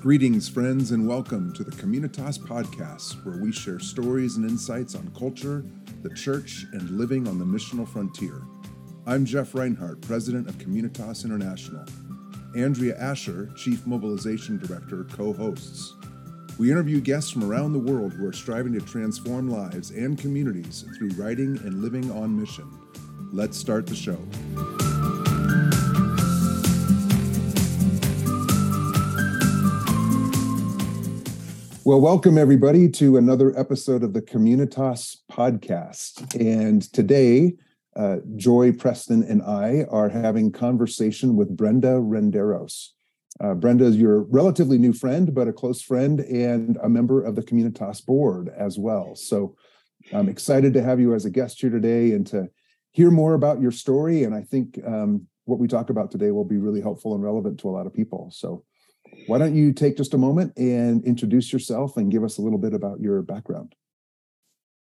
Greetings, friends, and welcome to the Communitas Podcast, where we share stories and insights on culture, the church, and living on the missional frontier. I'm Geoff Reinhardt, President of Communitas International. Andrea Asher, Chief Mobilization Director, co hosts. We interview guests from around the world who are striving to transform lives and communities through writing and living on mission. Let's start the show. Well, welcome everybody to another episode of the Communitas podcast. And today, uh, Joy Preston and I are having conversation with Brenda Renderos. Uh, Brenda is your relatively new friend, but a close friend and a member of the Communitas board as well. So I'm excited to have you as a guest here today and to hear more about your story. And I think um, what we talk about today will be really helpful and relevant to a lot of people. So why don't you take just a moment and introduce yourself and give us a little bit about your background?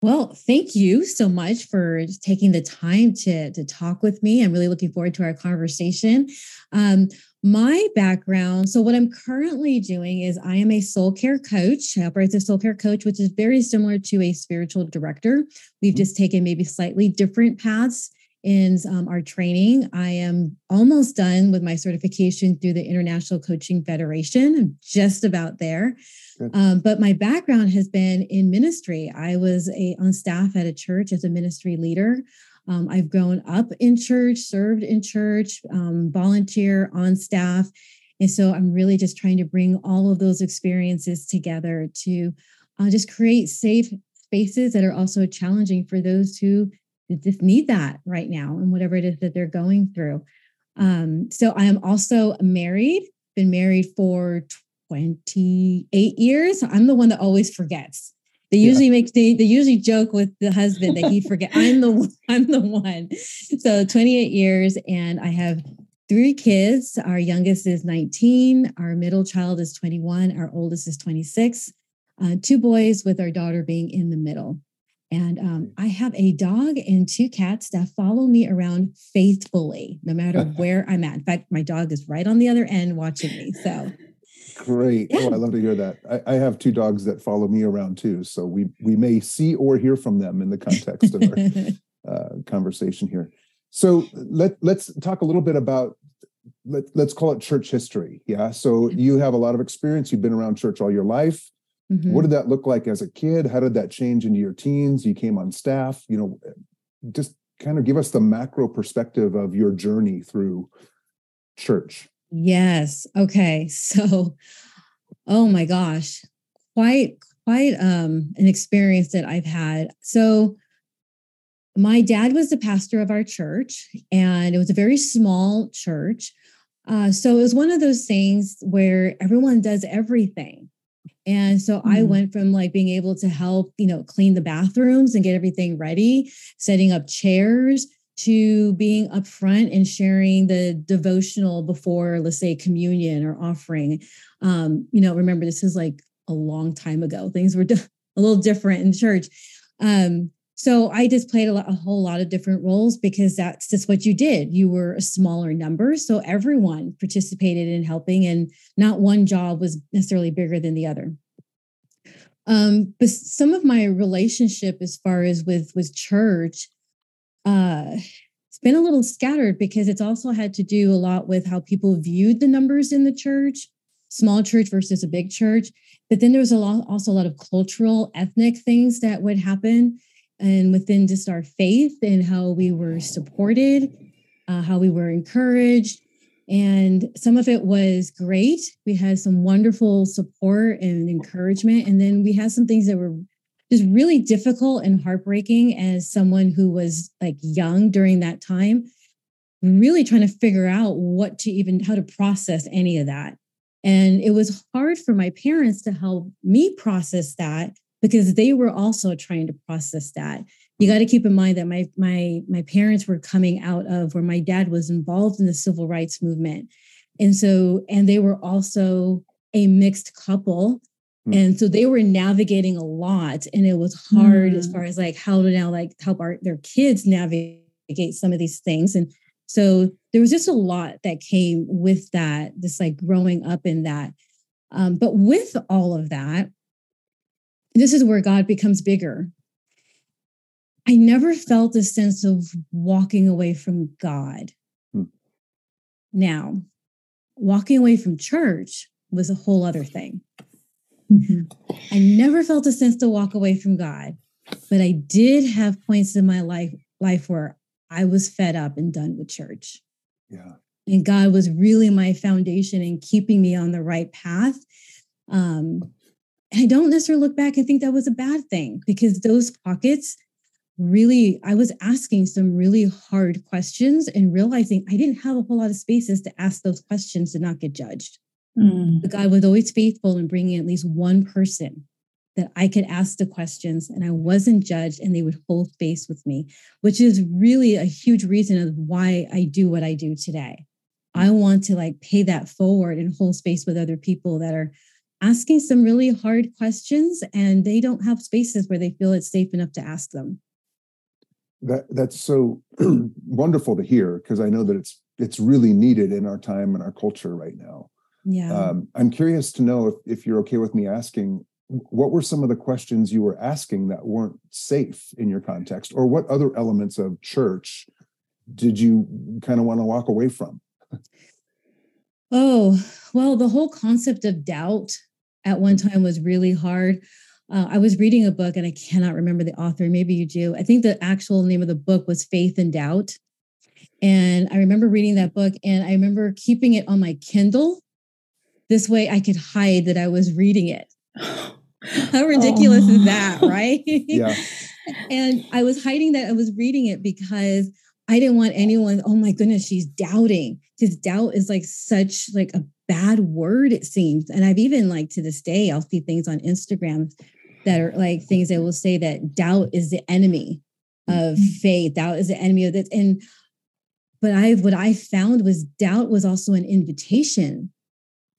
Well, thank you so much for taking the time to, to talk with me. I'm really looking forward to our conversation. Um, my background so, what I'm currently doing is I am a soul care coach. I operate as a soul care coach, which is very similar to a spiritual director. We've mm-hmm. just taken maybe slightly different paths in um, our training. I am almost done with my certification through the International Coaching Federation. I'm just about there. Um, but my background has been in ministry. I was a on staff at a church as a ministry leader. Um, I've grown up in church, served in church, um, volunteer on staff. And so I'm really just trying to bring all of those experiences together to uh, just create safe spaces that are also challenging for those who just need that right now and whatever it is that they're going through. Um, so I am also married, been married for 28 years. I'm the one that always forgets. They usually yeah. make they, they usually joke with the husband that he forget. I'm the I'm the one. So 28 years, and I have three kids. Our youngest is 19. Our middle child is 21. Our oldest is 26. Uh, two boys, with our daughter being in the middle. And um, I have a dog and two cats that follow me around faithfully, no matter where I'm at. In fact, my dog is right on the other end watching me. So great! Yeah. Oh, I love to hear that. I, I, have two dogs that follow me around too, so we we may see or hear from them in the context of our uh, conversation here. So let let's talk a little bit about let let's call it church history. Yeah. So you have a lot of experience. You've been around church all your life. Mm-hmm. What did that look like as a kid? How did that change into your teens? You came on staff, you know, just kind of give us the macro perspective of your journey through church. Yes. Okay. So, oh my gosh, quite quite um an experience that I've had. So, my dad was the pastor of our church, and it was a very small church. Uh, so it was one of those things where everyone does everything. And so mm-hmm. I went from like being able to help, you know, clean the bathrooms and get everything ready, setting up chairs to being upfront and sharing the devotional before, let's say, communion or offering. Um, you know, remember, this is like a long time ago. Things were a little different in church. Um, so I just played a, lot, a, whole lot of different roles because that's just what you did. You were a smaller number, so everyone participated in helping, and not one job was necessarily bigger than the other. Um, but some of my relationship, as far as with with church, uh, it's been a little scattered because it's also had to do a lot with how people viewed the numbers in the church, small church versus a big church. But then there was a lot, also a lot of cultural, ethnic things that would happen and within just our faith and how we were supported, uh, how we were encouraged. And some of it was great. We had some wonderful support and encouragement. And then we had some things that were just really difficult and heartbreaking as someone who was like young during that time, really trying to figure out what to even, how to process any of that. And it was hard for my parents to help me process that because they were also trying to process that. You got to keep in mind that my my my parents were coming out of where my dad was involved in the civil rights movement. And so and they were also a mixed couple. Mm. And so they were navigating a lot and it was hard mm. as far as like how to now like help our their kids navigate some of these things and so there was just a lot that came with that this like growing up in that Um, but with all of that, this is where God becomes bigger. I never felt a sense of walking away from God. Hmm. Now, walking away from church was a whole other thing. Mm-hmm. I never felt a sense to walk away from God, but I did have points in my life life where I was fed up and done with church. Yeah. And God was really my foundation in keeping me on the right path. Um, and I don't necessarily look back and think that was a bad thing because those pockets really, I was asking some really hard questions and realizing I didn't have a whole lot of spaces to ask those questions to not get judged. Mm. But God was always faithful in bringing at least one person that I could ask the questions and I wasn't judged and they would hold space with me, which is really a huge reason of why I do what I do today. I want to like pay that forward and hold space with other people that are asking some really hard questions and they don't have spaces where they feel it's safe enough to ask them. That that's so wonderful to hear because I know that it's it's really needed in our time and our culture right now. Yeah. Um, I'm curious to know if, if you're okay with me asking what were some of the questions you were asking that weren't safe in your context or what other elements of church did you kind of want to walk away from oh well the whole concept of doubt at one mm-hmm. time was really hard uh, i was reading a book and i cannot remember the author maybe you do i think the actual name of the book was faith and doubt and i remember reading that book and i remember keeping it on my kindle this way i could hide that i was reading it How ridiculous oh. is that, oh. right? yeah. and I was hiding that I was reading it because I didn't want anyone, oh my goodness, she's doubting. Because doubt is like such like a bad word, it seems. And I've even like to this day, I'll see things on Instagram that are like things that will say that doubt is the enemy of mm-hmm. faith. Doubt is the enemy of this. And but I what I found was doubt was also an invitation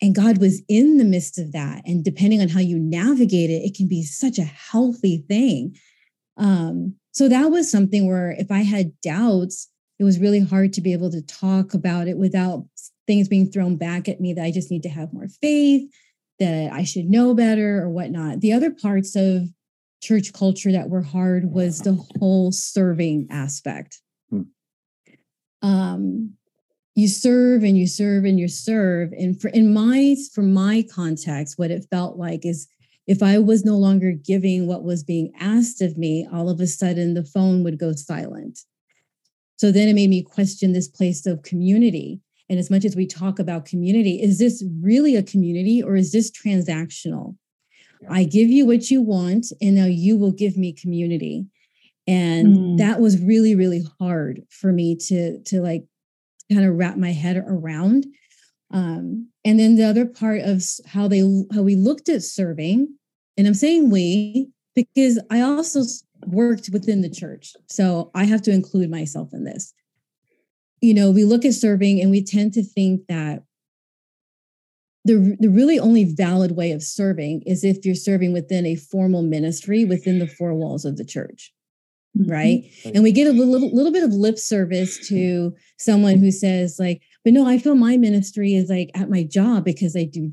and God was in the midst of that. And depending on how you navigate it, it can be such a healthy thing. Um, so that was something where if I had doubts, it was really hard to be able to talk about it without things being thrown back at me that I just need to have more faith, that I should know better or whatnot. The other parts of church culture that were hard was the whole serving aspect. Hmm. Um, you serve and you serve and you serve and for in my for my context what it felt like is if i was no longer giving what was being asked of me all of a sudden the phone would go silent. So then it made me question this place of community. And as much as we talk about community is this really a community or is this transactional? I give you what you want and now you will give me community. And mm. that was really really hard for me to to like kind of wrap my head around. Um, and then the other part of how they how we looked at serving, and I'm saying we because I also worked within the church, so I have to include myself in this. You know, we look at serving and we tend to think that the, the really only valid way of serving is if you're serving within a formal ministry within the four walls of the church. Mm-hmm. right and we get a little, little bit of lip service to someone who says like but no i feel my ministry is like at my job because i do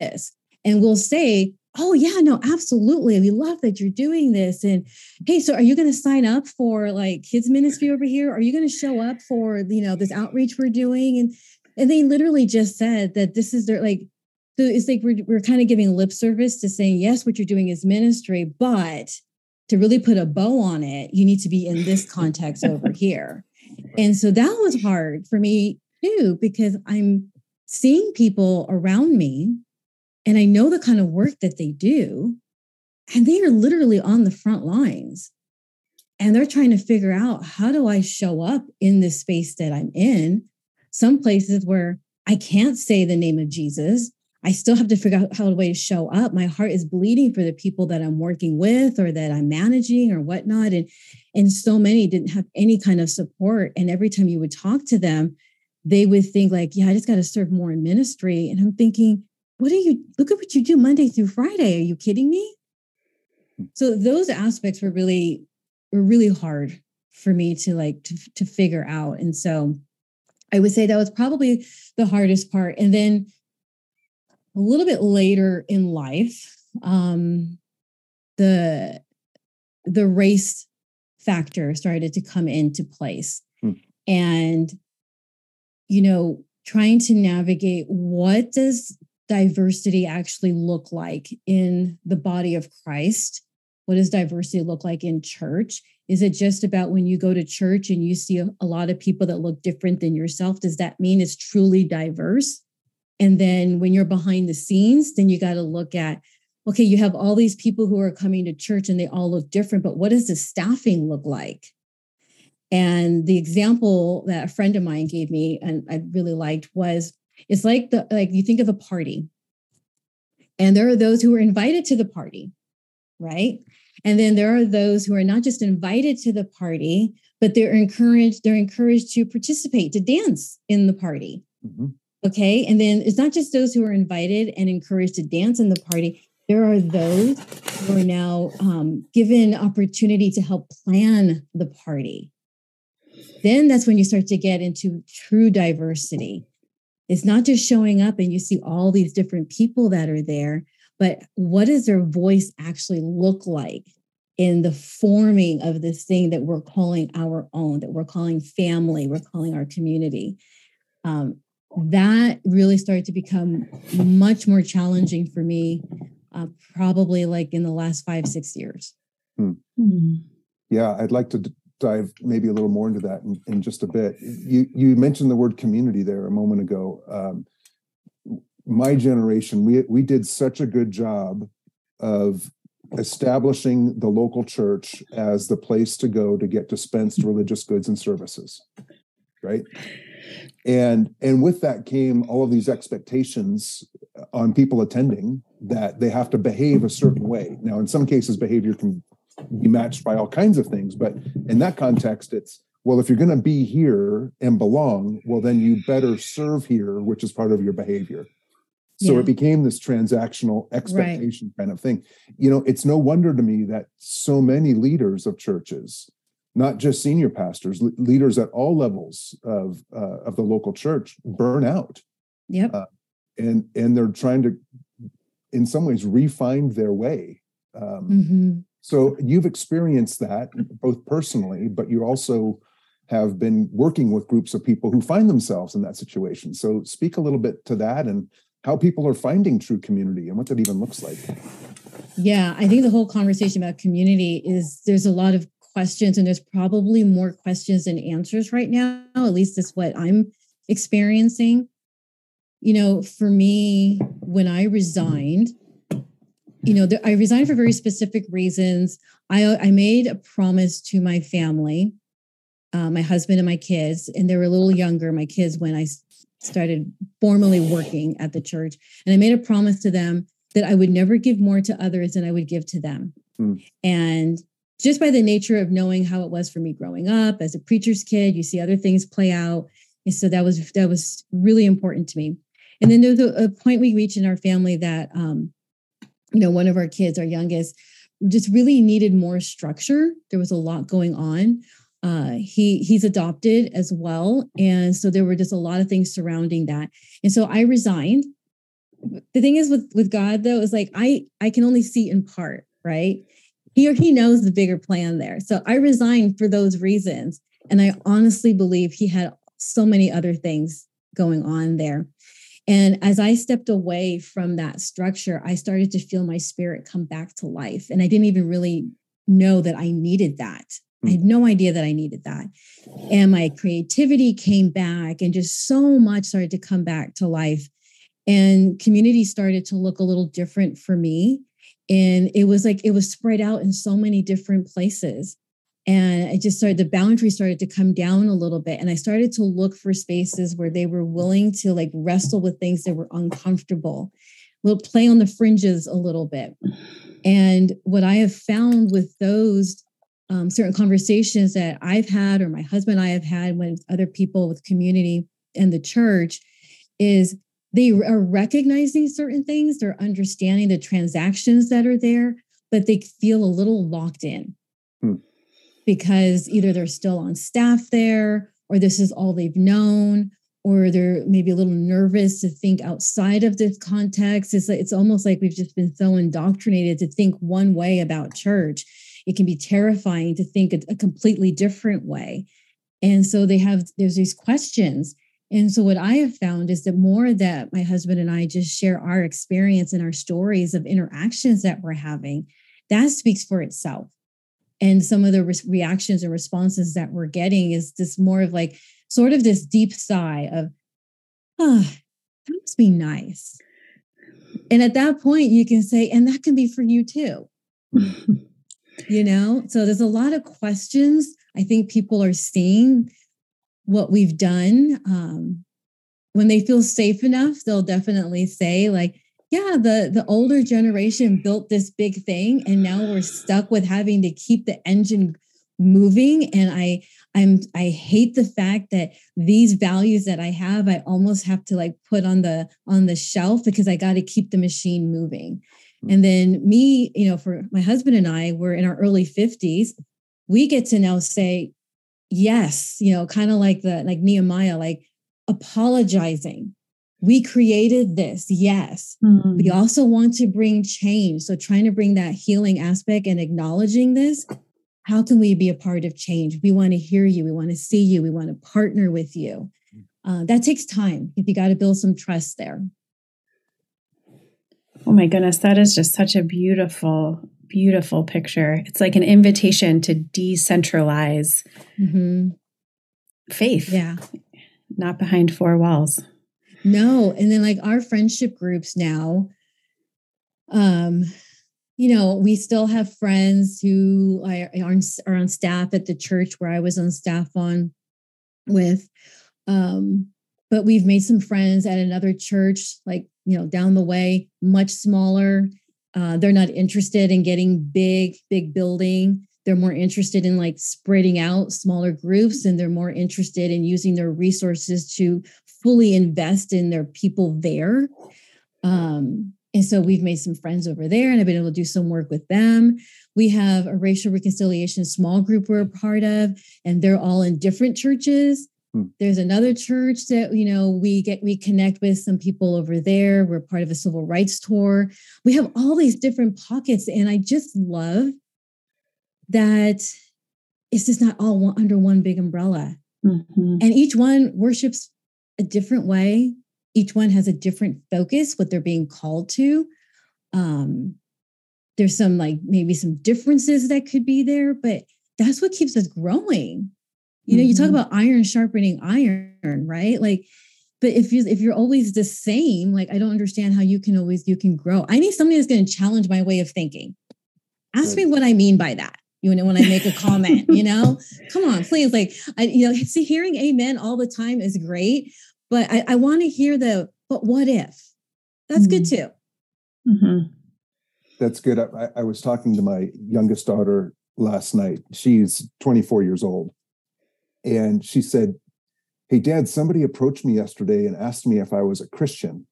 this. And we'll say oh yeah no absolutely. We love that you're doing this. And hey so are you going to sign up for like kids ministry over here? Are you going to show up for you know this outreach we're doing? And and they literally just said that this is their like so it's like we're, we're kind of giving lip service to saying yes what you're doing is ministry but to really put a bow on it, you need to be in this context over here. And so that was hard for me too, because I'm seeing people around me and I know the kind of work that they do. And they are literally on the front lines. And they're trying to figure out how do I show up in this space that I'm in? Some places where I can't say the name of Jesus I still have to figure out how to show up. My heart is bleeding for the people that I'm working with or that I'm managing or whatnot. And and so many didn't have any kind of support. And every time you would talk to them, they would think like, yeah, I just got to serve more in ministry. And I'm thinking, what do you look at what you do Monday through Friday? Are you kidding me? So those aspects were really were really hard for me to like to, to figure out. And so I would say that was probably the hardest part. And then a little bit later in life, um, the the race factor started to come into place, hmm. and you know, trying to navigate what does diversity actually look like in the body of Christ? What does diversity look like in church? Is it just about when you go to church and you see a, a lot of people that look different than yourself? Does that mean it's truly diverse? And then when you're behind the scenes, then you got to look at okay, you have all these people who are coming to church and they all look different, but what does the staffing look like? And the example that a friend of mine gave me and I really liked was it's like the like you think of a party. And there are those who are invited to the party, right? And then there are those who are not just invited to the party, but they're encouraged, they're encouraged to participate, to dance in the party. Mm-hmm. Okay. And then it's not just those who are invited and encouraged to dance in the party. There are those who are now um, given opportunity to help plan the party. Then that's when you start to get into true diversity. It's not just showing up and you see all these different people that are there, but what does their voice actually look like in the forming of this thing that we're calling our own, that we're calling family, we're calling our community? Um, that really started to become much more challenging for me, uh, probably like in the last five, six years. Hmm. Hmm. Yeah, I'd like to d- dive maybe a little more into that in, in, just a bit. You you mentioned the word community there a moment ago. Um, my generation, we we did such a good job of establishing the local church as the place to go to get dispensed religious goods and services right and and with that came all of these expectations on people attending that they have to behave a certain way now in some cases behavior can be matched by all kinds of things but in that context it's well if you're going to be here and belong well then you better serve here which is part of your behavior so yeah. it became this transactional expectation right. kind of thing. You know, it's no wonder to me that so many leaders of churches, not just senior pastors, leaders at all levels of uh, of the local church, burn out. Yep. Uh, and and they're trying to, in some ways, refine their way. Um, mm-hmm. So you've experienced that both personally, but you also have been working with groups of people who find themselves in that situation. So speak a little bit to that and how people are finding true community and what that even looks like. Yeah, I think the whole conversation about community is there's a lot of questions and there's probably more questions than answers right now. At least that's what I'm experiencing. You know, for me, when I resigned, you know, I resigned for very specific reasons. I, I made a promise to my family, uh, my husband and my kids, and they were a little younger, my kids, when I started formally working at the church. And I made a promise to them that I would never give more to others than I would give to them. Mm. And just by the nature of knowing how it was for me growing up as a preacher's kid, you see other things play out. And so that was that was really important to me. And then there's a, a point we reached in our family that um, you know, one of our kids, our youngest, just really needed more structure. There was a lot going on uh, he he's adopted as well, and so there were just a lot of things surrounding that. And so I resigned. The thing is with with God though is like I I can only see in part, right? He or he knows the bigger plan there. So I resigned for those reasons, and I honestly believe he had so many other things going on there. And as I stepped away from that structure, I started to feel my spirit come back to life. And I didn't even really know that I needed that I hmm. had no idea that I needed that. And my creativity came back, and just so much started to come back to life. And community started to look a little different for me. And it was like it was spread out in so many different places. And I just started, the boundary started to come down a little bit. And I started to look for spaces where they were willing to like wrestle with things that were uncomfortable, we'll play on the fringes a little bit. And what I have found with those um, certain conversations that I've had or my husband and I have had with other people with community and the church is they are recognizing certain things, they're understanding the transactions that are there, but they feel a little locked in hmm. Because either they're still on staff there or this is all they've known or they're maybe a little nervous to think outside of this context. It's like, it's almost like we've just been so indoctrinated to think one way about church. It can be terrifying to think a, a completely different way. And so they have there's these questions. And so what I have found is that more that my husband and I just share our experience and our stories of interactions that we're having, that speaks for itself. And some of the re- reactions and responses that we're getting is this more of like sort of this deep sigh of, ah, oh, that must be nice. And at that point, you can say, and that can be for you too. you know, so there's a lot of questions. I think people are seeing what we've done. Um, when they feel safe enough, they'll definitely say, like, yeah, the the older generation built this big thing, and now we're stuck with having to keep the engine moving. And I I'm I hate the fact that these values that I have, I almost have to like put on the on the shelf because I got to keep the machine moving. Hmm. And then me, you know, for my husband and I, we're in our early 50s. We get to now say, yes, you know, kind of like the like Nehemiah, like apologizing. We created this, yes. Mm-hmm. We also want to bring change. So trying to bring that healing aspect and acknowledging this how can we be a part of change? We want to hear you. We want to see you. We want to partner with you. Mm. Uh, that takes time. If you got to build some trust there. Oh my goodness, that is just such a beautiful, beautiful picture. It's like an invitation to decentralize mm-hmm. faith. Yeah. Not behind four walls. No. And then like our friendship groups now, um, you know, we still have friends who are, are on staff at the church where I was on staff on with. Um, but we've made some friends at another church, like, you know, down the way, much smaller. Uh, they're not interested in getting big, big building. They're more interested in like spreading out smaller groups and they're more interested in using their resources to fully invest in their people there. Um, and so we've made some friends over there and I've been able to do some work with them. We have a racial reconciliation small group we're a part of, and they're all in different churches. Hmm. There's another church that you know we get we connect with some people over there. We're part of a civil rights tour. We have all these different pockets, and I just love that it's just not all one, under one big umbrella. Mm-hmm. And each one worships a different way each one has a different focus, what they're being called to. Um, there's some like maybe some differences that could be there, but that's what keeps us growing. You know, mm-hmm. you talk mm-hmm. about iron sharpening iron, right? Like, but if you if you're always the same, like I don't understand how you can always you can grow. I need somebody that's going to challenge my way of thinking. Ask right. me what I mean by that. You know, when I make a comment, you know, come on, please. Like, I, you know, see, hearing amen all the time is great, but I, I want to hear the, but what if? That's mm-hmm. good too. Mm-hmm. That's good. I, I was talking to my youngest daughter last night. She's 24 years old. And she said, Hey, dad, somebody approached me yesterday and asked me if I was a Christian.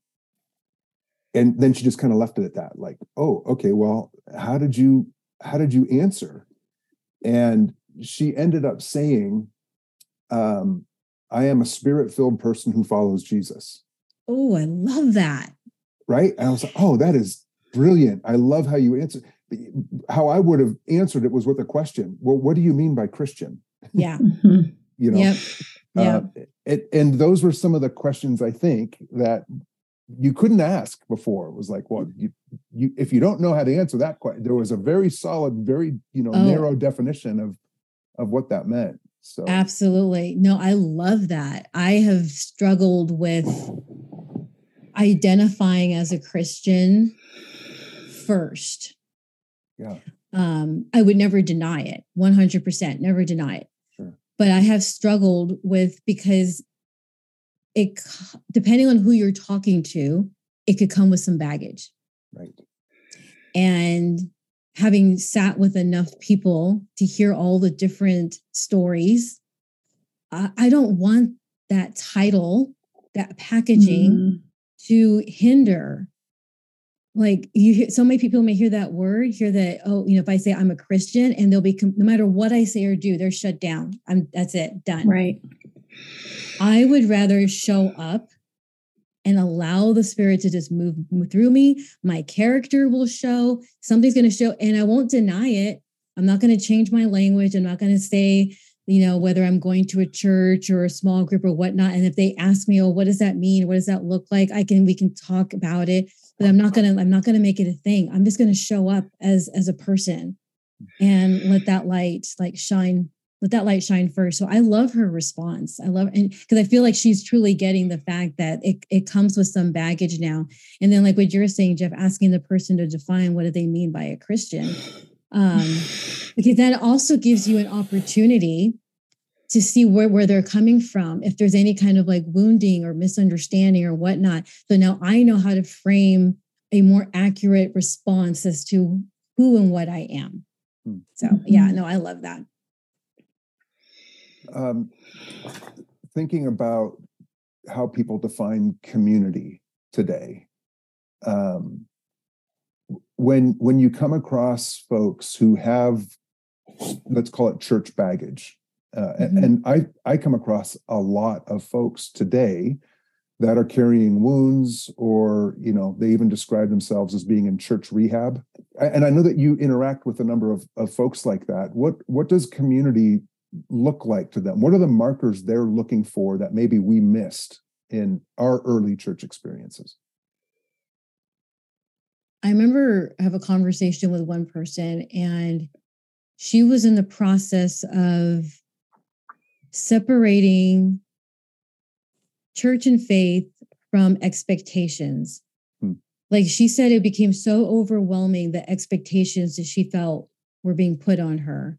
And then she just kind of left it at that, like, oh, okay, well, how did you how did you answer? And she ended up saying, um, I am a spirit filled person who follows Jesus. Oh, I love that. Right. And I was like, oh, that is brilliant. I love how you answer. How I would have answered it was with a question. Well, what do you mean by Christian? Yeah. Mm-hmm. you know, yep. Uh, it, and those were some of the questions I think that you couldn't ask before. It was like, well, you, you if you don't know how to answer that question, there was a very solid, very you know, oh. narrow definition of of what that meant. So absolutely. No, I love that. I have struggled with identifying as a Christian first. Yeah. Um, I would never deny it, 100%, never deny it. Sure. But I have struggled with because it, depending on who you're talking to, it could come with some baggage. Right. And having sat with enough people to hear all the different stories, I, I don't want that title, that packaging mm. to hinder. Like you hear, so many people may hear that word, hear that, oh, you know, if I say I'm a Christian and they'll be, no matter what I say or do, they're shut down. I'm, that's it, done. Right. I would rather show up and allow the spirit to just move, through me. My character will show, something's going to show, and I won't deny it. I'm not going to change my language. I'm not going to say, you know, whether I'm going to a church or a small group or whatnot. And if they ask me, oh, what does that mean? What does that look like? I can, we can talk about it, but I'm not going to, I'm not going to make it a thing. I'm just going to show up as, as a person and let that light like shine let that light shine first. So I love her response. I love and because I feel like she's truly getting the fact that it, it comes with some baggage now. And then like what you're saying, Geoff, asking the person to define what do they mean by a Christian. Um, because that also gives you an opportunity to see where, where they're coming from, if there's any kind of like wounding or misunderstanding or whatnot. So now I know how to frame a more accurate response as to who and what I am. Hmm. So yeah, no, I love that um, thinking about how people define community today. Um, when when you come across folks who have, let's call it church baggage, uh, mm-hmm. and I I come across a lot of folks today that are carrying wounds or you know they even describe themselves as being in church rehab and i know that you interact with a number of, of folks like that what what does community look like to them? What are the markers they're looking for that maybe we missed in our early church experiences? I remember I have a conversation with one person and she was in the process of separating church and faith from expectations. Hmm. Like she said, it became so overwhelming the expectations that she felt were being put on her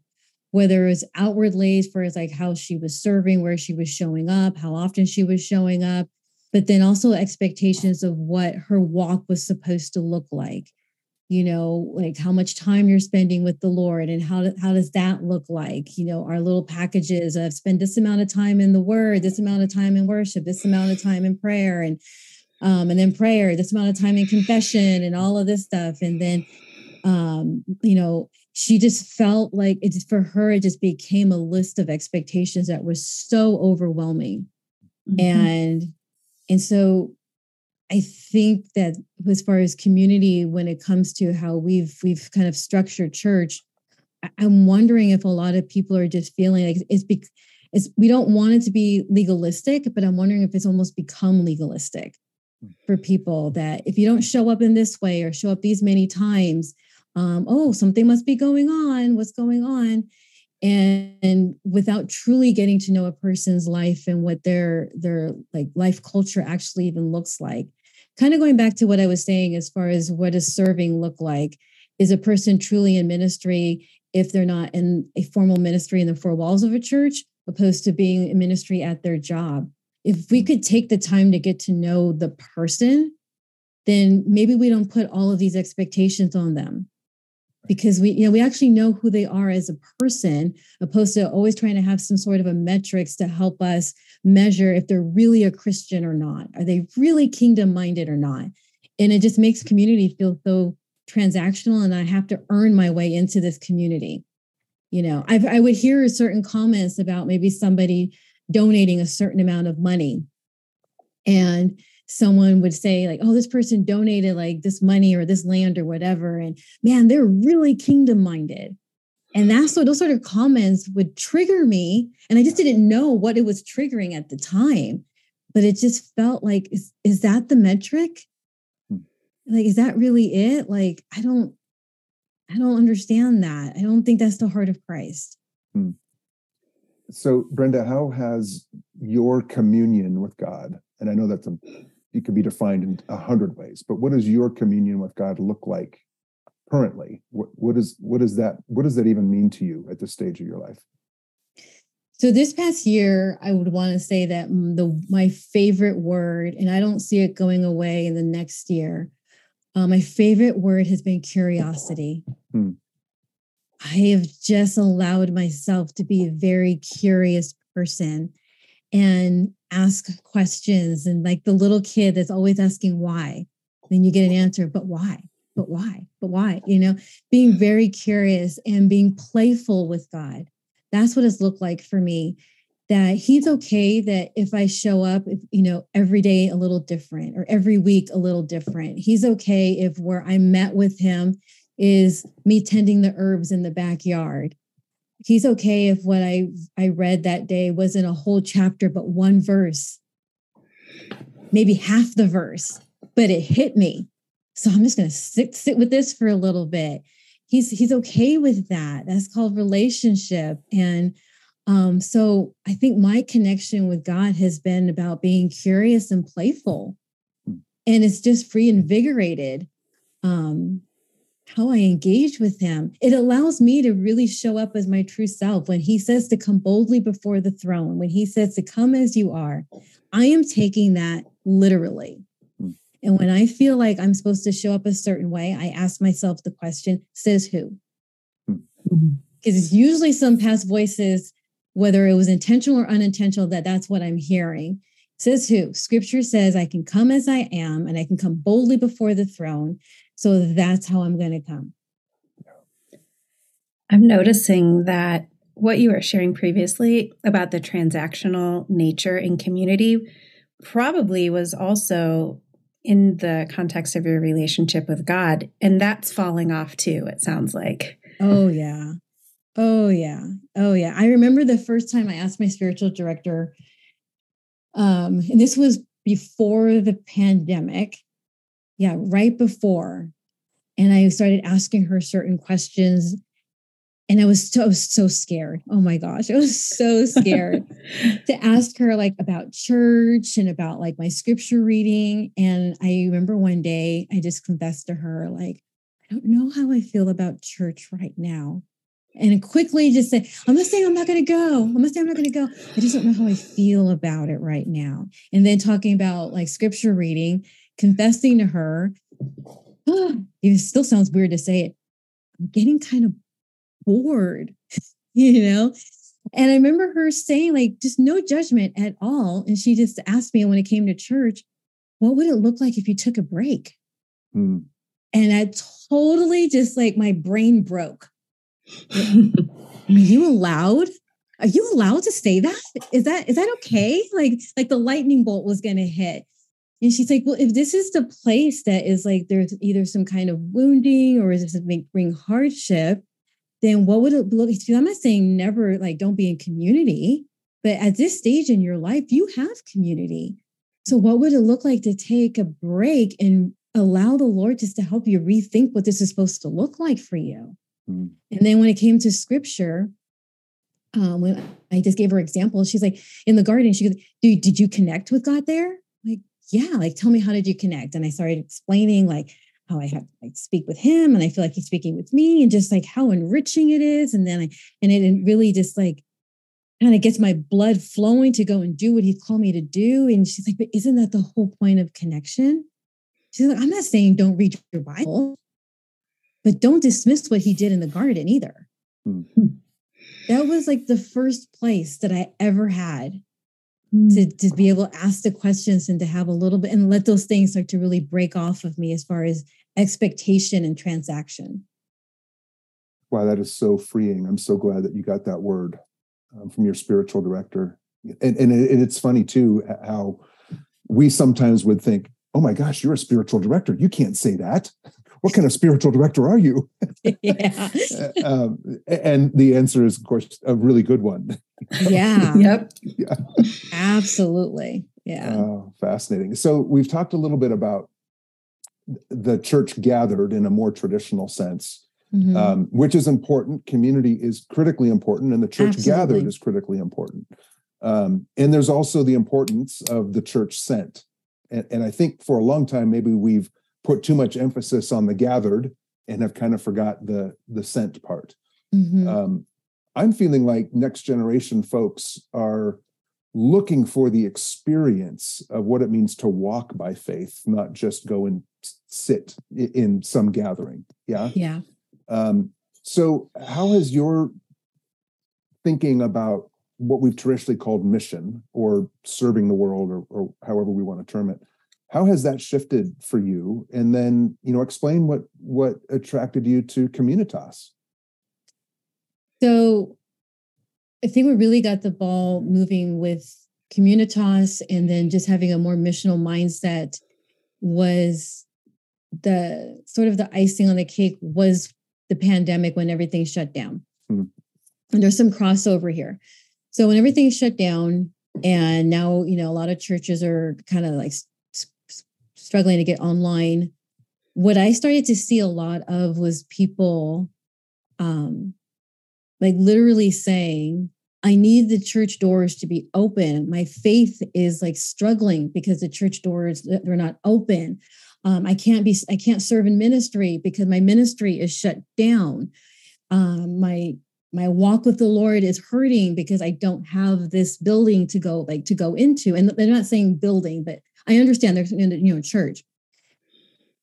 whether it was outwardly as far as like how she was serving, where she was showing up, how often she was showing up, but then also expectations of what her walk was supposed to look like. You know, like how much time you're spending with the Lord and how, how does that look like? You know, our little packages of spend this amount of time in the word, this amount of time in worship, this amount of time in prayer, and um, and then prayer, this amount of time in confession and all of this stuff. And then um, you know, she just felt like it for her it just became a list of expectations that was so overwhelming mm-hmm. and and so i think that as far as community when it comes to how we've we've kind of structured church i'm wondering if a lot of people are just feeling like it's be, it's we don't want it to be legalistic but i'm wondering if it's almost become legalistic hmm. for people that if you don't show up in this way or show up these many times um, oh, something must be going on. What's going on? And, without truly getting to know a person's life and what their their like life culture actually even looks like. Kind of going back to what I was saying as far as what does serving look like? Is a person truly in ministry if they're not in a formal ministry in the four walls of a church, opposed to being in ministry at their job? If we could take the time to get to know the person, then maybe we don't put all of these expectations on them because we you know we actually know who they are as a person opposed to always trying to have some sort of a metrics to help us measure if they're really a christian or not. Are they really kingdom minded or not? And it just makes community feel so transactional and i have to earn my way into this community. You know I've, i would hear certain comments about maybe somebody donating a certain amount of money. And someone would say like oh this person donated like this money or this land or whatever and man they're really kingdom minded and that's what those sort of comments would trigger me and i just didn't know what it was triggering at the time but it just felt like is, is that the metric? Hmm. like is that really it? Like i don't i don't understand that. I don't think that's the heart of christ. Hmm. so brenda how has your communion with god and i know that's a it could be defined in a hundred ways. But what does your communion with God look like currently? What what is what is that? What does that even mean to you at this stage of your life? So this past year, I would want to say that the my favorite word, and I don't see it going away in the next year. Uh, my favorite word has been curiosity. Hmm. I have just allowed myself to be a very curious person, and ask questions and like the little kid that's always asking why then you get an answer but why? But why? But why? You know being mm-hmm. very curious and being playful with god. That's what it's looked like for me that he's okay that if I show up, if, you know, every day a little different or every week a little different. He's okay if where I met with him is me tending the herbs in the backyard. He's okay if what I I read that day wasn't a whole chapter but one verse. Maybe half the verse, but it hit me. So I'm just going to sit sit with this for a little bit. He's he's okay with that. That's called relationship and um, so I think my connection with God has been about being curious and playful. Hmm. And it's just free invigorated um, how I engage with him. It allows me to really show up as my true self. When he says to come boldly before the throne, when he says to come as you are, I am taking that literally. Hmm. And when I feel like I'm supposed to show up a certain way, I ask myself the question, says who? Because hmm. it's usually some past voices whether it was intentional or unintentional, that that's what I'm hearing. Says who? Scripture says, I can come as I am and I can come boldly before the throne. So that's how I'm going to come. I'm noticing that what you were sharing previously about the transactional nature in community probably was also in the context of your relationship with God. And that's falling off too, it sounds like. Oh, yeah. Oh yeah. Oh yeah. I remember the first time I asked my spiritual director um and this was before the pandemic. Yeah, right before. And I started asking her certain questions and I was so so scared. Oh my gosh, I was so scared to ask her like about church and about like my scripture reading. And I remember one day I just confessed to her like, I don't know how I feel about church right now and quickly just say, I'm not saying I'm not going to go. I'm not saying I'm not going to go. I just don't know how I feel about it right now. And then talking about like scripture reading, confessing to her, oh, it still sounds weird to say it. I'm getting kind of bored, you know? And I remember her saying, like, just no judgment at all. And she just asked me when it came to church, what would it look like if you took a break? Mm. And I totally just like my brain broke are you allowed? Are you allowed to say that? Is that is that okay? Like like the lightning bolt was gonna hit. And she's like, well, if this is the place that is like there's either some kind of wounding or is this bring hardship, then what would it look? Like? I'm not saying never like don't be in community, but at this stage in your life, you have community. So what would it look like to take a break and allow the Lord just to help you rethink what this is supposed to look like for you? Mm. And then when it came to scripture, um, when I just gave her example, she's like, in the garden, she goes, Dude, did you connect with God there? Yeah, like tell me how did you connect? And I started explaining like how I have to like speak with him and I feel like he's speaking with me and just like how enriching it is. And then I and it really just like kind of gets my blood flowing to go and do what he's called me to do. And she's like, but isn't that the whole point of connection? She's like, I'm not saying don't read your Bible. But don't dismiss what he did in the garden either. Mm-hmm. That was like the first place that I ever had mm-hmm. to, to be able to ask the questions and to have a little bit and let those things start to really break off of me as far as expectation and transaction. Wow, that is so freeing. I'm so glad that you got that word um, from your spiritual director. And, and, it, and it's funny too how we sometimes would think, oh my gosh, you're a spiritual director. You can't say that what kind of spiritual director are you? yeah. um, and the answer is, of course, a really good one. Yeah. yep. Yeah. Absolutely. Yeah. Oh, fascinating. So we've talked a little bit about the church gathered in a more traditional sense. Mm-hmm. Um, which is important. Community is critically important, and the church Absolutely. gathered is critically important. Um, and there's also the importance of the church sent. And, and, I think for a long time, maybe we've put too much emphasis on the gathered and have kind of forgot the the sent part. Mm-hmm. Um, I'm feeling like next generation folks are looking for the experience of what it means to walk by faith, not just go and sit in some gathering. Yeah. Yeah. Um, so, how has your thinking about what we've traditionally called mission or serving the world or, or however we want to term it how has that shifted for you and then you know explain what what attracted you to communitas so I think we really got the ball moving with Communitas and then just having a more missional mindset was the sort of the icing on the cake was the pandemic when everything shut down. Mm-hmm. And there's some crossover here. So when everything shut down and now, you know, a lot of churches are kind of like struggling to get online. What I started to see a lot of was people um like literally saying, I need the church doors to be open. My faith is like struggling because the church doors they're not open. Um, I can't be I can't serve in ministry because my ministry is shut down. Um, my my walk with the Lord is hurting because I don't have this building to go like to go into. And they're not saying building, but I understand there's you know church.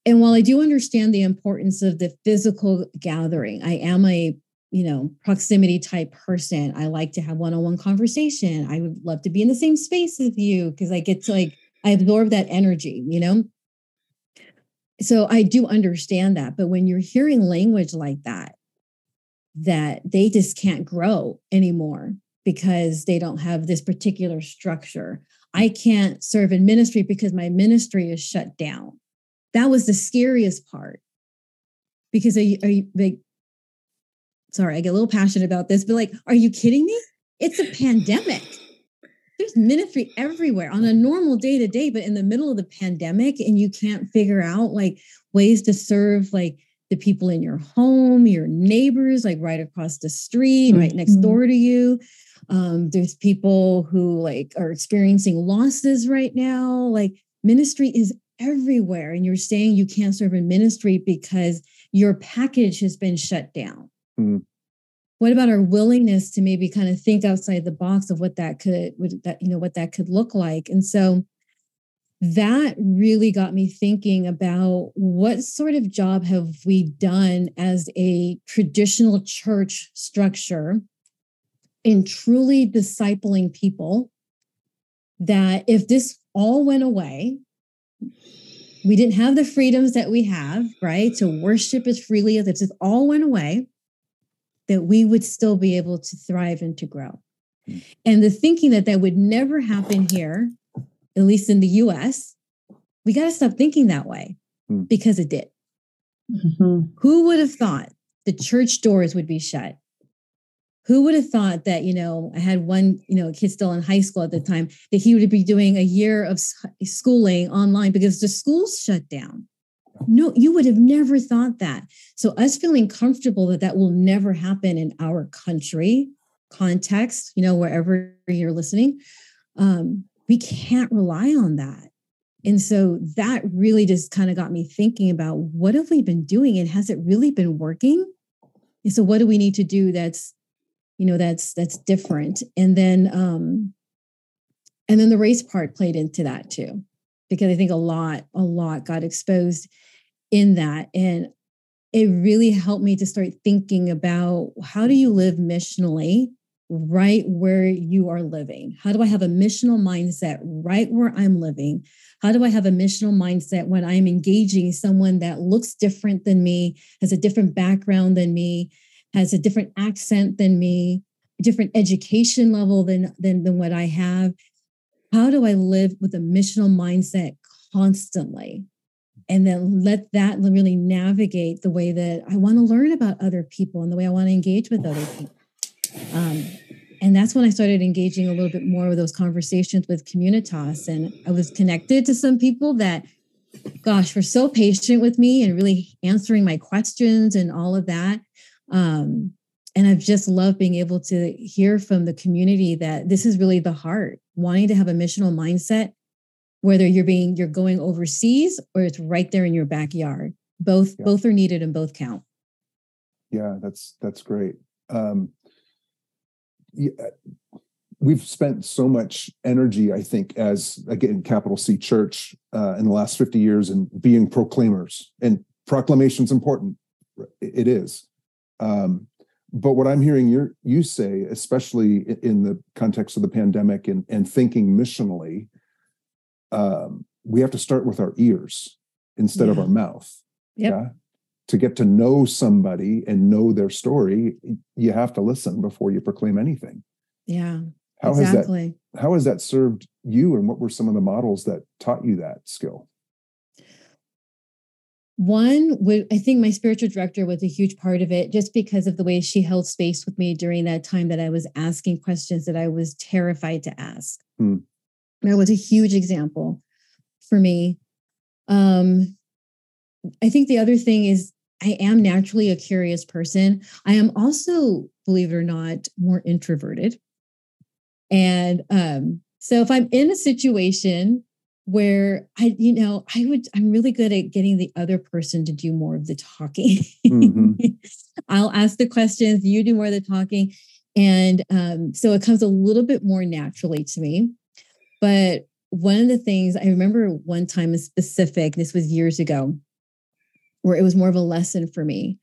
And while I do understand the importance of the physical gathering, I am a you know proximity type person. I like to have one-on-one conversation. I would love to be in the same space with you because I get to like I absorb that energy, you know. So I do understand that, but when you're hearing language like that, that they just can't grow anymore because they don't have this particular structure. I can't serve in ministry because my ministry is shut down. That was the scariest part. Because are you, are you like, sorry, I get a little passionate about this, but like, are you kidding me? It's a pandemic. There's ministry everywhere on a normal day to day, but in the middle of the pandemic, and you can't figure out like ways to serve like the people in your home, your neighbors, like right across the street, mm-hmm. right next door to you. Um, there's people who like are experiencing losses right now. Like ministry is everywhere, and you're saying you can't serve in ministry because your package has been shut down. Mm-hmm. What about our willingness to maybe kind of think outside the box of what that could, what that you know, what that could look like? And so that really got me thinking about what sort of job have we done as a traditional church structure in truly discipling people that if this all went away we didn't have the freedoms that we have right to worship as freely as if this all went away that we would still be able to thrive and to grow hmm. and the thinking that that would never happen here at least in the US, we got to stop thinking that way hmm. because it did. Mm-hmm. Who would have thought the church doors would be shut? Who would have thought that, you know, I had one, you know, kid still in high school at the time, that he would be doing a year of schooling online because the schools shut down? No, you would have never thought that. So, us feeling comfortable that that will never happen in our country context, you know, wherever you're listening, um, we can't rely on that. And so that really just kind of got me thinking about what have we been doing and has it really been working? And so what do we need to do that's you know that's that's different and then um and then the race part played into that too because i think a lot a lot got exposed in that and it really helped me to start thinking about how do you live missionally right where you are living? How do I have a missional mindset right where I'm living? How do I have a missional mindset when I'm engaging someone that looks different than me, has a different background than me, has a different accent than me, different education level than, than, than what I have? How do I live with a missional mindset constantly? And then let that really navigate the way that I want to learn about other people and the way I want to engage with other people. Um, and that's when I started engaging a little bit more with those conversations with Communitas. And I was connected to some people that, gosh, were so patient with me and really answering my questions and all of that. Um, and I've just loved being able to hear from the community that this is really the heart, wanting to have a missional mindset, whether you're being you're going overseas or it's right there in your backyard. Both yeah. both are needed and both count. Yeah, that's that's great. Um, uh, we've spent so much energy, I think, as again, capital C church uh, in the last 50 years in being proclaimers. And proclamation's important. It is. Um, but what I'm hearing you you say, especially in the context of the pandemic and, and thinking missionally, um, we have to start with our ears instead yeah. of our mouth. Yep. Yeah to get to know somebody and know their story, you have to listen before you proclaim anything. Yeah. How exactly. has that how has that served you and what were some of the models that taught you that skill? One would I think my spiritual director was a huge part of it just because of the way she held space with me during that time that I was asking questions that I was terrified to ask. Hmm. That was a huge example for me. Um, I think the other thing is I am naturally a curious person. I am also, believe it or not, more introverted. And um, so if I'm in a situation where I, you know, I would, I'm really good at getting the other person to do more of the talking. Mm-hmm. I'll ask the questions, you do more of the talking. And um, so it comes a little bit more naturally to me. But one of the things I remember one time in specific, this was years ago, where it was more of a lesson for me.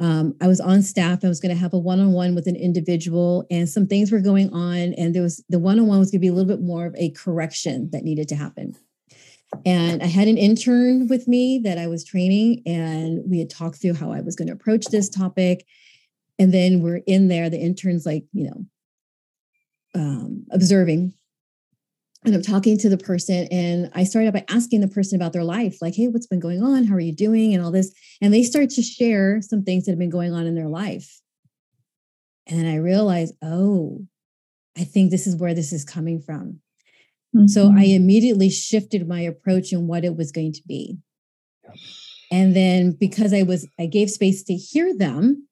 Um, I was on staff. I was going to have a one-on-one with an individual, and some things were going on. And there was the one-on-one was going to be a little bit more of a correction that needed to happen. And I had an intern with me that I was training, and we had talked through how I was going to approach this topic. And then we're in there. The intern's like, you know, um, observing and I'm talking to the person and I started by asking the person about their life, like, hey, what's been going on? How are you doing? And all this. And they start to share some things that have been going on in their life. And I realized, oh, I think this is where this is coming from. Mm-hmm. So I mm-hmm. immediately shifted my approach and what it was going to be. And then because I was, I gave space to hear them,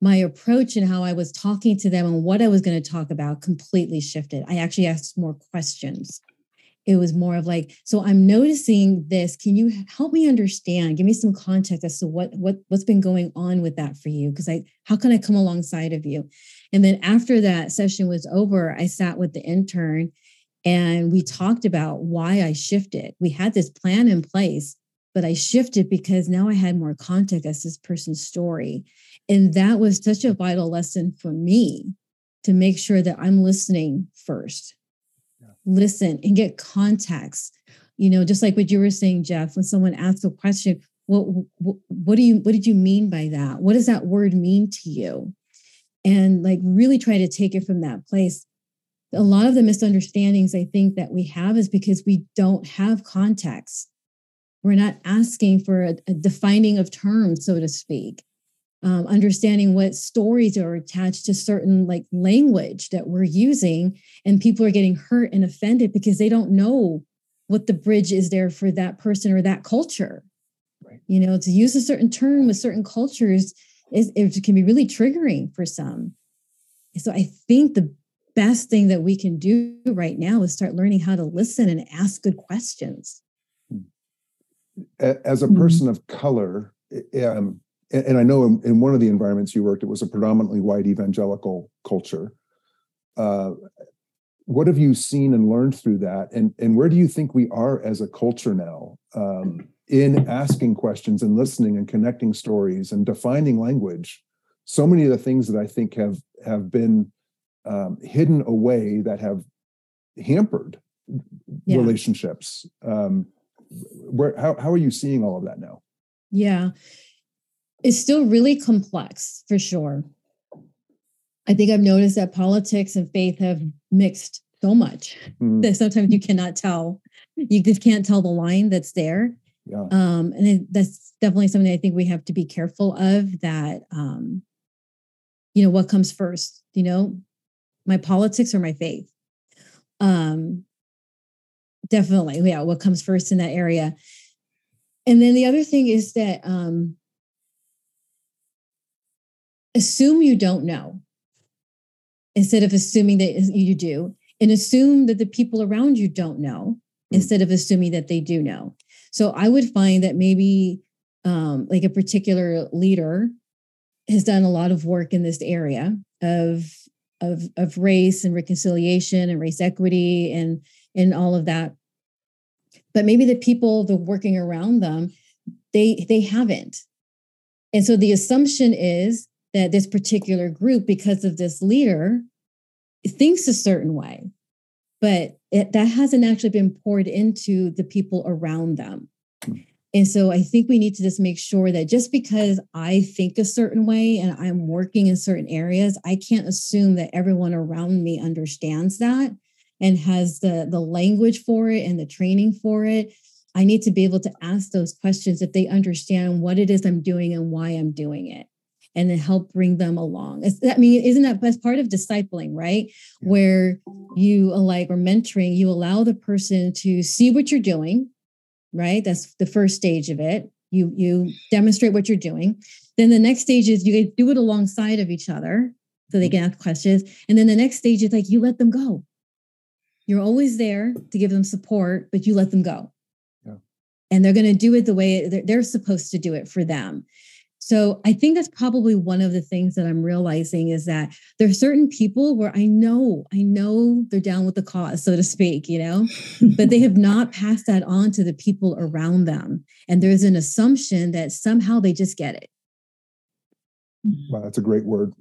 my approach and how I was talking to them and what I was going to talk about completely shifted. I actually asked more questions. It was more of like, so I'm noticing this. Can you help me understand? Give me some context as to what what what's been going on with that for you? Because I how can I come alongside of you? And then after that session was over, I sat with the intern and we talked about why I shifted. We had this plan in place, but I shifted because now I had more context as this person's story. And that was such a vital lesson for me to make sure that I'm listening first. Yeah. Listen and get context. You know, just like what you were saying, Geoff, when someone asks a question, what, what, what do you what did you mean by that? What does that word mean to you? And like really try to take it from that place. A lot of the misunderstandings I think that we have is because we don't have context. We're not asking for a, a defining of terms, so to speak um, understanding what stories are attached to certain like language that we're using and people are getting hurt and offended because they don't know what the bridge is there for that person or that culture right. you know to use a certain term with certain cultures is it can be really triggering for some so i think the best thing that we can do right now is start learning how to listen and ask good questions as a mm-hmm. person of color um, and I know in, in, one of the environments you worked, it was a predominantly white evangelical culture. Uh, what have you seen and learned through that, and and where do you think we are as a culture now um, in asking questions and listening and connecting stories and defining language? So many of the things that I think have have been um, hidden away that have hampered yeah. relationships. Um, where how how are you seeing all of that now? Yeah, is still really complex for sure. I think I've noticed that politics and faith have mixed so much mm. that sometimes you cannot tell. You just can't tell the line that's there. Yeah. Um, and it, that's definitely something I think we have to be careful of that, um, you know, what comes first, you know, my politics or my faith? Um, definitely. Yeah. What comes first in that area? And then the other thing is that, um, assume you don't know instead of assuming that you do, and assume that the people around you don't know mm. instead of assuming that they do know. So I would find that maybe um, like a particular leader has done a lot of work in this area of of of race and reconciliation and race equity and and all of that but maybe the people the working around them they they haven't and so the assumption is that this particular group, because of this leader, thinks a certain way, but it, that hasn't actually been poured into the people around them. And so I think we need to just make sure that just because I think a certain way and I'm working in certain areas, I can't assume that everyone around me understands that and has the the language for it and the training for it. I need to be able to ask those questions if they understand what it is I'm doing and why I'm doing it and then help bring them along. I mean, isn't that best part of discipling, right? Where you uh, like or mentoring, you allow the person to see what you're doing, right? That's the first stage of it. You you demonstrate what you're doing. Then the next stage is you do it alongside of each other so they mm-hmm. can ask questions. And then the next stage is like you let them go. You're always there to give them support, but you let them go. Yeah. And they're going to do it the way they're supposed to do it for them. So I think that's probably one of the things that I'm realizing is that there are certain people where I know, I know they're down with the cause, so to speak, you know, but they have not passed that on to the people around them. And there's an assumption that somehow they just get it. Wow, that's a great word.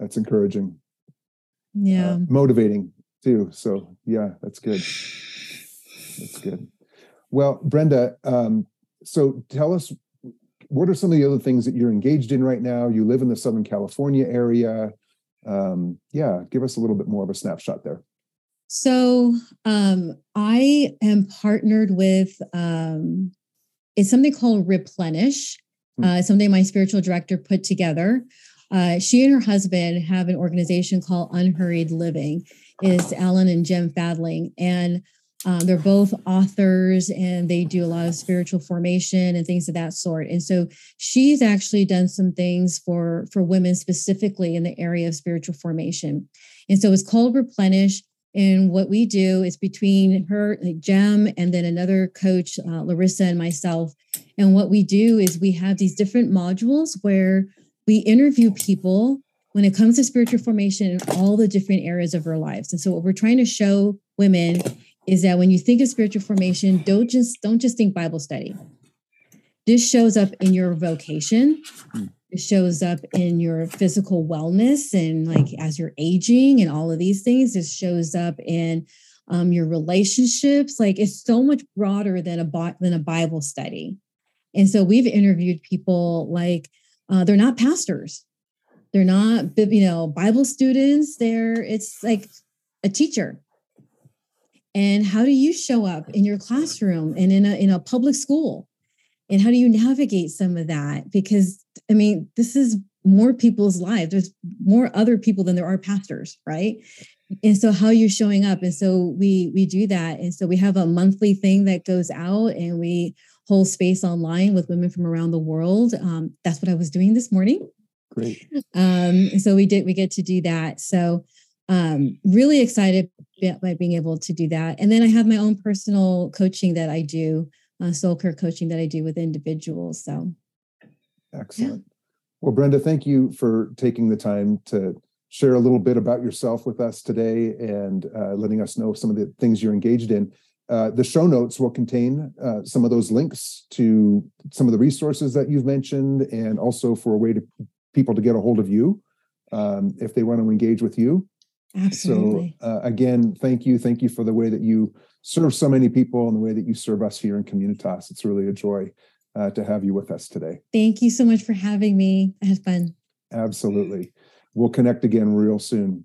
That's encouraging. Yeah. Uh, motivating too. So yeah, that's good. That's good. Well, Brenda, um, so tell us what are some of the other things that you're engaged in right now? You live in the Southern California area. Um, yeah, give us a little bit more of a snapshot there. So um, I am partnered with um, it's something called Replenish. Hmm. Uh, something my spiritual director put together. Uh, she and her husband have an organization called Unhurried Living. Is Alan and Gem Fadling, and um, they're both authors and they do a lot of spiritual formation and things of that sort. And so she's actually done some things for for women specifically in the area of spiritual formation. And so it's called Replenish. And what we do is between her, like Gem, and then another coach, uh, Larissa, and myself. And what we do is we have these different modules where we interview people when it comes to spiritual formation in all the different areas of our lives. And so what we're trying to show women is that when you think of spiritual formation, don't just don't just think Bible study. This shows up in your vocation. Hmm. It shows up in your physical wellness and like as you're aging and all of these things. It shows up in um, your relationships. Like it's so much broader than a than a Bible study. And so we've interviewed people like uh, they're not pastors, they're not you know Bible students. They're it's like a teacher and how do you show up in your classroom and in a in a public school? And how do you navigate some of that? Because i mean this is more people's lives. There's more other people than there are pastors right? And so how you're showing up. And so we we do that. And so we have a monthly thing that goes out and we hold space online with women from around the world. Um, that's what i was doing this morning. Great. Um, so we did we get to do that. So um, really excited by being able to do that. And then I have my own personal coaching that I do, uh, soul care coaching that I do with individuals. So, excellent. Yeah. Well, Brenda, thank you for taking the time to share a little bit about yourself with us today and uh, letting us know some of the things you're engaged in. Uh, the show notes will contain uh, some of those links to some of the resources that you've mentioned, and also for a way to people to get a hold of you um, if they want to engage with you. Absolutely. So uh, again, thank you. Thank you for the way that you serve so many people and the way that you serve us here in Communitas. It's really a joy uh, to have you with us today. Thank you so much for having me. I had fun. Absolutely. We'll connect again real soon.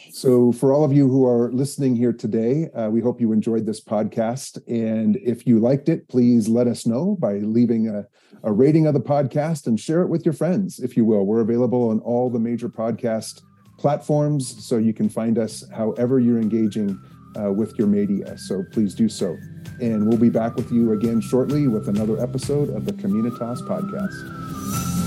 Okay. So, for all of you who are listening here today, uh, we hope you enjoyed this podcast. And if you liked it, please let us know by leaving a, a rating of the podcast and share it with your friends, if you will. We're available on all the major podcast platforms, so you can find us however you're engaging uh, with your media. So please do so. And we'll be back with you again shortly with another episode of the Communitas podcast.